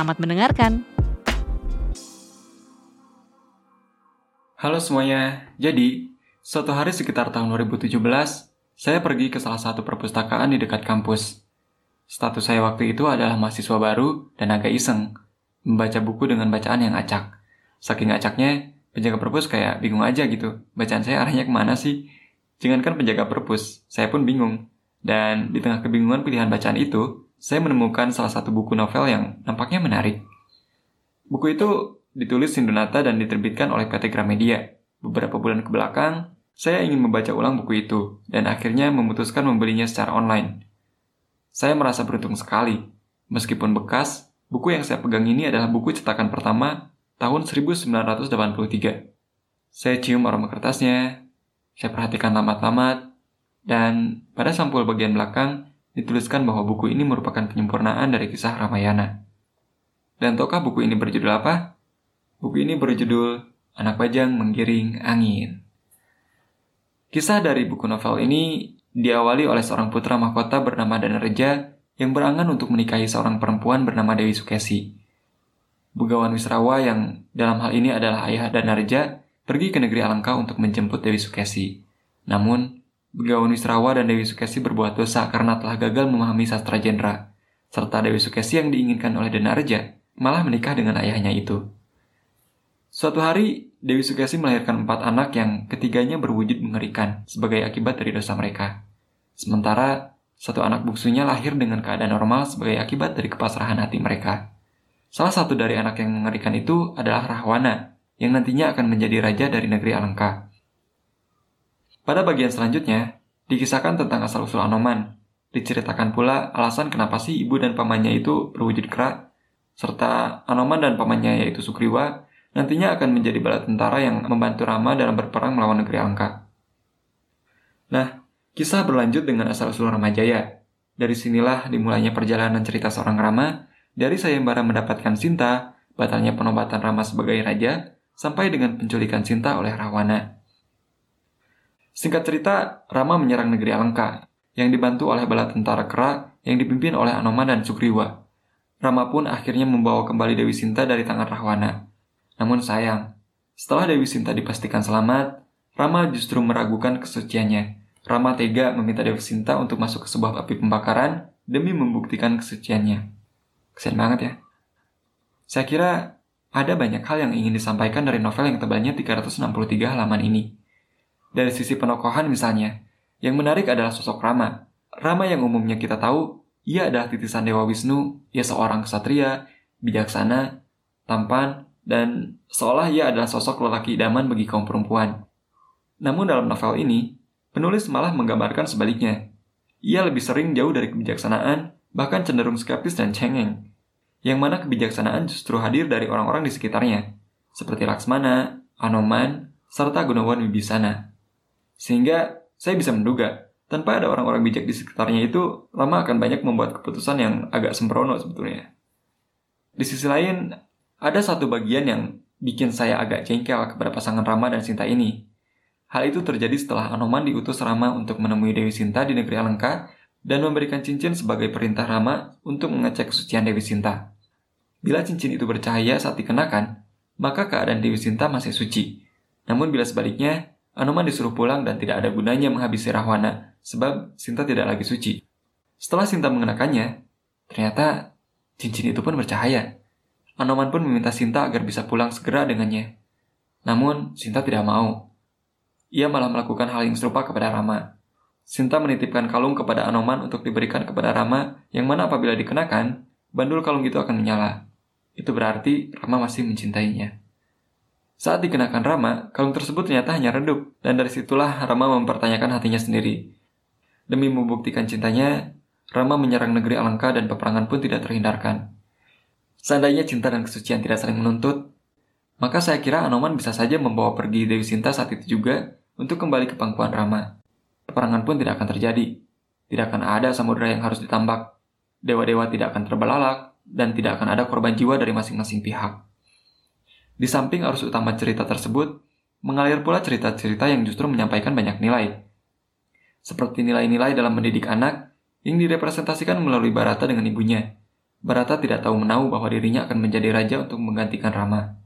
Selamat mendengarkan. Halo semuanya. Jadi, suatu hari sekitar tahun 2017, saya pergi ke salah satu perpustakaan di dekat kampus. Status saya waktu itu adalah mahasiswa baru dan agak iseng, membaca buku dengan bacaan yang acak. Saking acaknya, penjaga perpus kayak bingung aja gitu, bacaan saya arahnya ke mana sih? Jangankan penjaga perpus, saya pun bingung. Dan di tengah kebingungan pilihan bacaan itu, saya menemukan salah satu buku novel yang nampaknya menarik. Buku itu ditulis Sindonata dan diterbitkan oleh PT Gramedia. Beberapa bulan ke belakang, saya ingin membaca ulang buku itu dan akhirnya memutuskan membelinya secara online. Saya merasa beruntung sekali. Meskipun bekas, buku yang saya pegang ini adalah buku cetakan pertama tahun 1983. Saya cium aroma kertasnya, saya perhatikan tamat-tamat, dan pada sampul bagian belakang dituliskan bahwa buku ini merupakan penyempurnaan dari kisah Ramayana. Dan tahukah buku ini berjudul apa? Buku ini berjudul Anak Bajang Menggiring Angin. Kisah dari buku novel ini diawali oleh seorang putra mahkota bernama Danareja yang berangan untuk menikahi seorang perempuan bernama Dewi Sukesi. Begawan Wisrawa yang dalam hal ini adalah ayah Danareja pergi ke negeri Alengka untuk menjemput Dewi Sukesi. Namun, Begawan Wisrawa dan Dewi Sukesi berbuat dosa karena telah gagal memahami sastra jendra, serta Dewi Sukesi yang diinginkan oleh Denarja malah menikah dengan ayahnya itu. Suatu hari, Dewi Sukesi melahirkan empat anak yang ketiganya berwujud mengerikan sebagai akibat dari dosa mereka. Sementara, satu anak bungsunya lahir dengan keadaan normal sebagai akibat dari kepasrahan hati mereka. Salah satu dari anak yang mengerikan itu adalah Rahwana, yang nantinya akan menjadi raja dari negeri Alengka. Pada bagian selanjutnya, dikisahkan tentang asal-usul Anoman. Diceritakan pula alasan kenapa sih ibu dan pamannya itu berwujud kerak, serta Anoman dan pamannya yaitu Sukriwa nantinya akan menjadi bala tentara yang membantu Rama dalam berperang melawan negeri Angka. Nah, kisah berlanjut dengan asal-usul Ramajaya. Dari sinilah dimulainya perjalanan cerita seorang Rama, dari sayembara mendapatkan Sinta, batalnya penobatan Rama sebagai raja, sampai dengan penculikan Sinta oleh Rawana. Singkat cerita, Rama menyerang negeri Alengka, yang dibantu oleh bala tentara Kera yang dipimpin oleh Anoman dan Sugriwa. Rama pun akhirnya membawa kembali Dewi Sinta dari tangan Rahwana. Namun sayang, setelah Dewi Sinta dipastikan selamat, Rama justru meragukan kesuciannya. Rama tega meminta Dewi Sinta untuk masuk ke sebuah api pembakaran demi membuktikan kesuciannya. Kesian banget ya. Saya kira ada banyak hal yang ingin disampaikan dari novel yang tebalnya 363 halaman ini. Dari sisi penokohan misalnya, yang menarik adalah sosok Rama. Rama yang umumnya kita tahu, ia adalah titisan Dewa Wisnu, ia seorang ksatria, bijaksana, tampan, dan seolah ia adalah sosok lelaki idaman bagi kaum perempuan. Namun dalam novel ini, penulis malah menggambarkan sebaliknya. Ia lebih sering jauh dari kebijaksanaan, bahkan cenderung skeptis dan cengeng. Yang mana kebijaksanaan justru hadir dari orang-orang di sekitarnya, seperti Laksmana, Anoman, serta Gunawan Wibisana. Sehingga saya bisa menduga, tanpa ada orang-orang bijak di sekitarnya itu, Rama akan banyak membuat keputusan yang agak sembrono sebetulnya. Di sisi lain, ada satu bagian yang bikin saya agak jengkel kepada pasangan Rama dan Sinta ini. Hal itu terjadi setelah Anoman diutus Rama untuk menemui Dewi Sinta di negeri Alengka dan memberikan cincin sebagai perintah Rama untuk mengecek kesucian Dewi Sinta. Bila cincin itu bercahaya saat dikenakan, maka keadaan Dewi Sinta masih suci. Namun bila sebaliknya, Anoman disuruh pulang dan tidak ada gunanya menghabisi Rahwana, sebab Sinta tidak lagi suci. Setelah Sinta mengenakannya, ternyata cincin itu pun bercahaya. Anoman pun meminta Sinta agar bisa pulang segera dengannya. Namun, Sinta tidak mau. Ia malah melakukan hal yang serupa kepada Rama. Sinta menitipkan kalung kepada Anoman untuk diberikan kepada Rama, yang mana apabila dikenakan, bandul kalung itu akan menyala. Itu berarti Rama masih mencintainya. Saat dikenakan Rama, kalung tersebut ternyata hanya redup, dan dari situlah Rama mempertanyakan hatinya sendiri. Demi membuktikan cintanya, Rama menyerang negeri Alengka dan peperangan pun tidak terhindarkan. Seandainya cinta dan kesucian tidak saling menuntut, maka saya kira Anoman bisa saja membawa pergi Dewi Sinta saat itu juga untuk kembali ke pangkuan Rama. Peperangan pun tidak akan terjadi. Tidak akan ada samudera yang harus ditambak. Dewa-dewa tidak akan terbelalak, dan tidak akan ada korban jiwa dari masing-masing pihak. Di samping arus utama cerita tersebut, mengalir pula cerita-cerita yang justru menyampaikan banyak nilai. Seperti nilai-nilai dalam mendidik anak yang direpresentasikan melalui Barata dengan ibunya. Barata tidak tahu menahu bahwa dirinya akan menjadi raja untuk menggantikan Rama.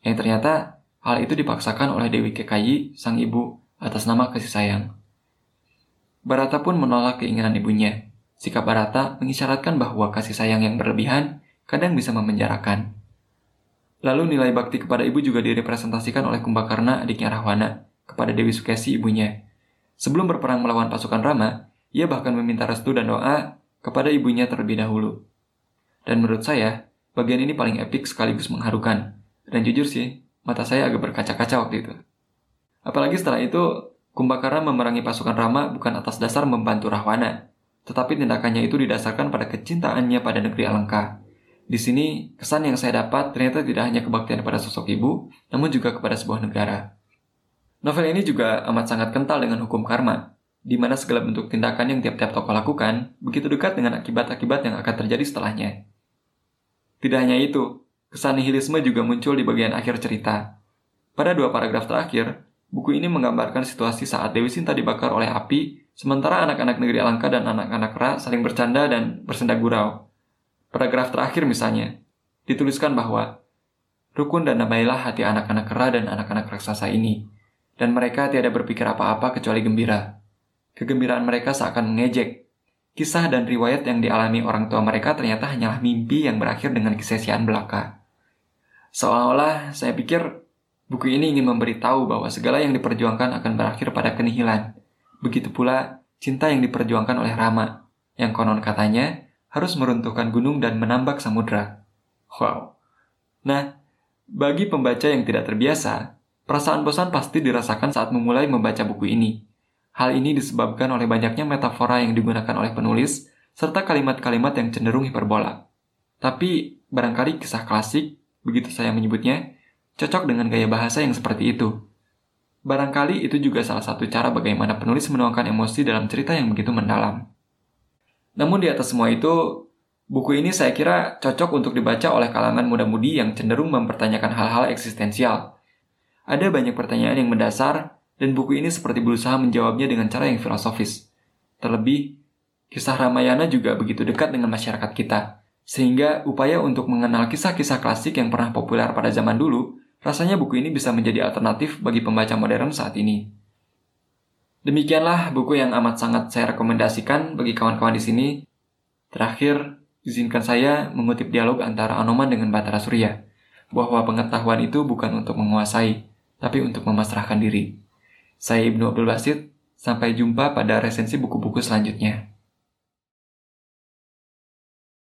Yang ternyata hal itu dipaksakan oleh Dewi Kekayi, sang ibu, atas nama kasih sayang. Barata pun menolak keinginan ibunya. Sikap Barata mengisyaratkan bahwa kasih sayang yang berlebihan kadang bisa memenjarakan. Lalu nilai bakti kepada ibu juga direpresentasikan oleh Kumbakarna adiknya Rahwana kepada Dewi Sukesi ibunya. Sebelum berperang melawan pasukan Rama, ia bahkan meminta restu dan doa kepada ibunya terlebih dahulu. Dan menurut saya, bagian ini paling epik sekaligus mengharukan. Dan jujur sih, mata saya agak berkaca-kaca waktu itu. Apalagi setelah itu, Kumbakarna memerangi pasukan Rama bukan atas dasar membantu Rahwana, tetapi tindakannya itu didasarkan pada kecintaannya pada negeri Alengka di sini, kesan yang saya dapat ternyata tidak hanya kebaktian pada sosok ibu, namun juga kepada sebuah negara. Novel ini juga amat sangat kental dengan hukum karma, di mana segala bentuk tindakan yang tiap-tiap tokoh lakukan begitu dekat dengan akibat-akibat yang akan terjadi setelahnya. Tidak hanya itu, kesan nihilisme juga muncul di bagian akhir cerita. Pada dua paragraf terakhir, buku ini menggambarkan situasi saat Dewi Sinta dibakar oleh api, sementara anak-anak negeri Alangka dan anak-anak Ra saling bercanda dan bersenda gurau. Paragraf terakhir misalnya, dituliskan bahwa Rukun dan damailah hati anak-anak kera dan anak-anak raksasa ini, dan mereka tiada berpikir apa-apa kecuali gembira. Kegembiraan mereka seakan mengejek. Kisah dan riwayat yang dialami orang tua mereka ternyata hanyalah mimpi yang berakhir dengan kesesiaan belaka. Seolah-olah saya pikir buku ini ingin memberitahu bahwa segala yang diperjuangkan akan berakhir pada kenihilan. Begitu pula cinta yang diperjuangkan oleh Rama, yang konon katanya harus meruntuhkan gunung dan menambak samudra. Wow. Nah, bagi pembaca yang tidak terbiasa, perasaan bosan pasti dirasakan saat memulai membaca buku ini. Hal ini disebabkan oleh banyaknya metafora yang digunakan oleh penulis, serta kalimat-kalimat yang cenderung hiperbola. Tapi, barangkali kisah klasik, begitu saya menyebutnya, cocok dengan gaya bahasa yang seperti itu. Barangkali itu juga salah satu cara bagaimana penulis menuangkan emosi dalam cerita yang begitu mendalam. Namun di atas semua itu, buku ini saya kira cocok untuk dibaca oleh kalangan muda-mudi yang cenderung mempertanyakan hal-hal eksistensial. Ada banyak pertanyaan yang mendasar, dan buku ini seperti berusaha menjawabnya dengan cara yang filosofis. Terlebih, kisah Ramayana juga begitu dekat dengan masyarakat kita, sehingga upaya untuk mengenal kisah-kisah klasik yang pernah populer pada zaman dulu, rasanya buku ini bisa menjadi alternatif bagi pembaca modern saat ini. Demikianlah buku yang amat sangat saya rekomendasikan bagi kawan-kawan di sini. Terakhir, izinkan saya mengutip dialog antara Anoman dengan Batara Surya, bahwa pengetahuan itu bukan untuk menguasai, tapi untuk memasrahkan diri. Saya Ibnu Abdul Basit, sampai jumpa pada resensi buku-buku selanjutnya.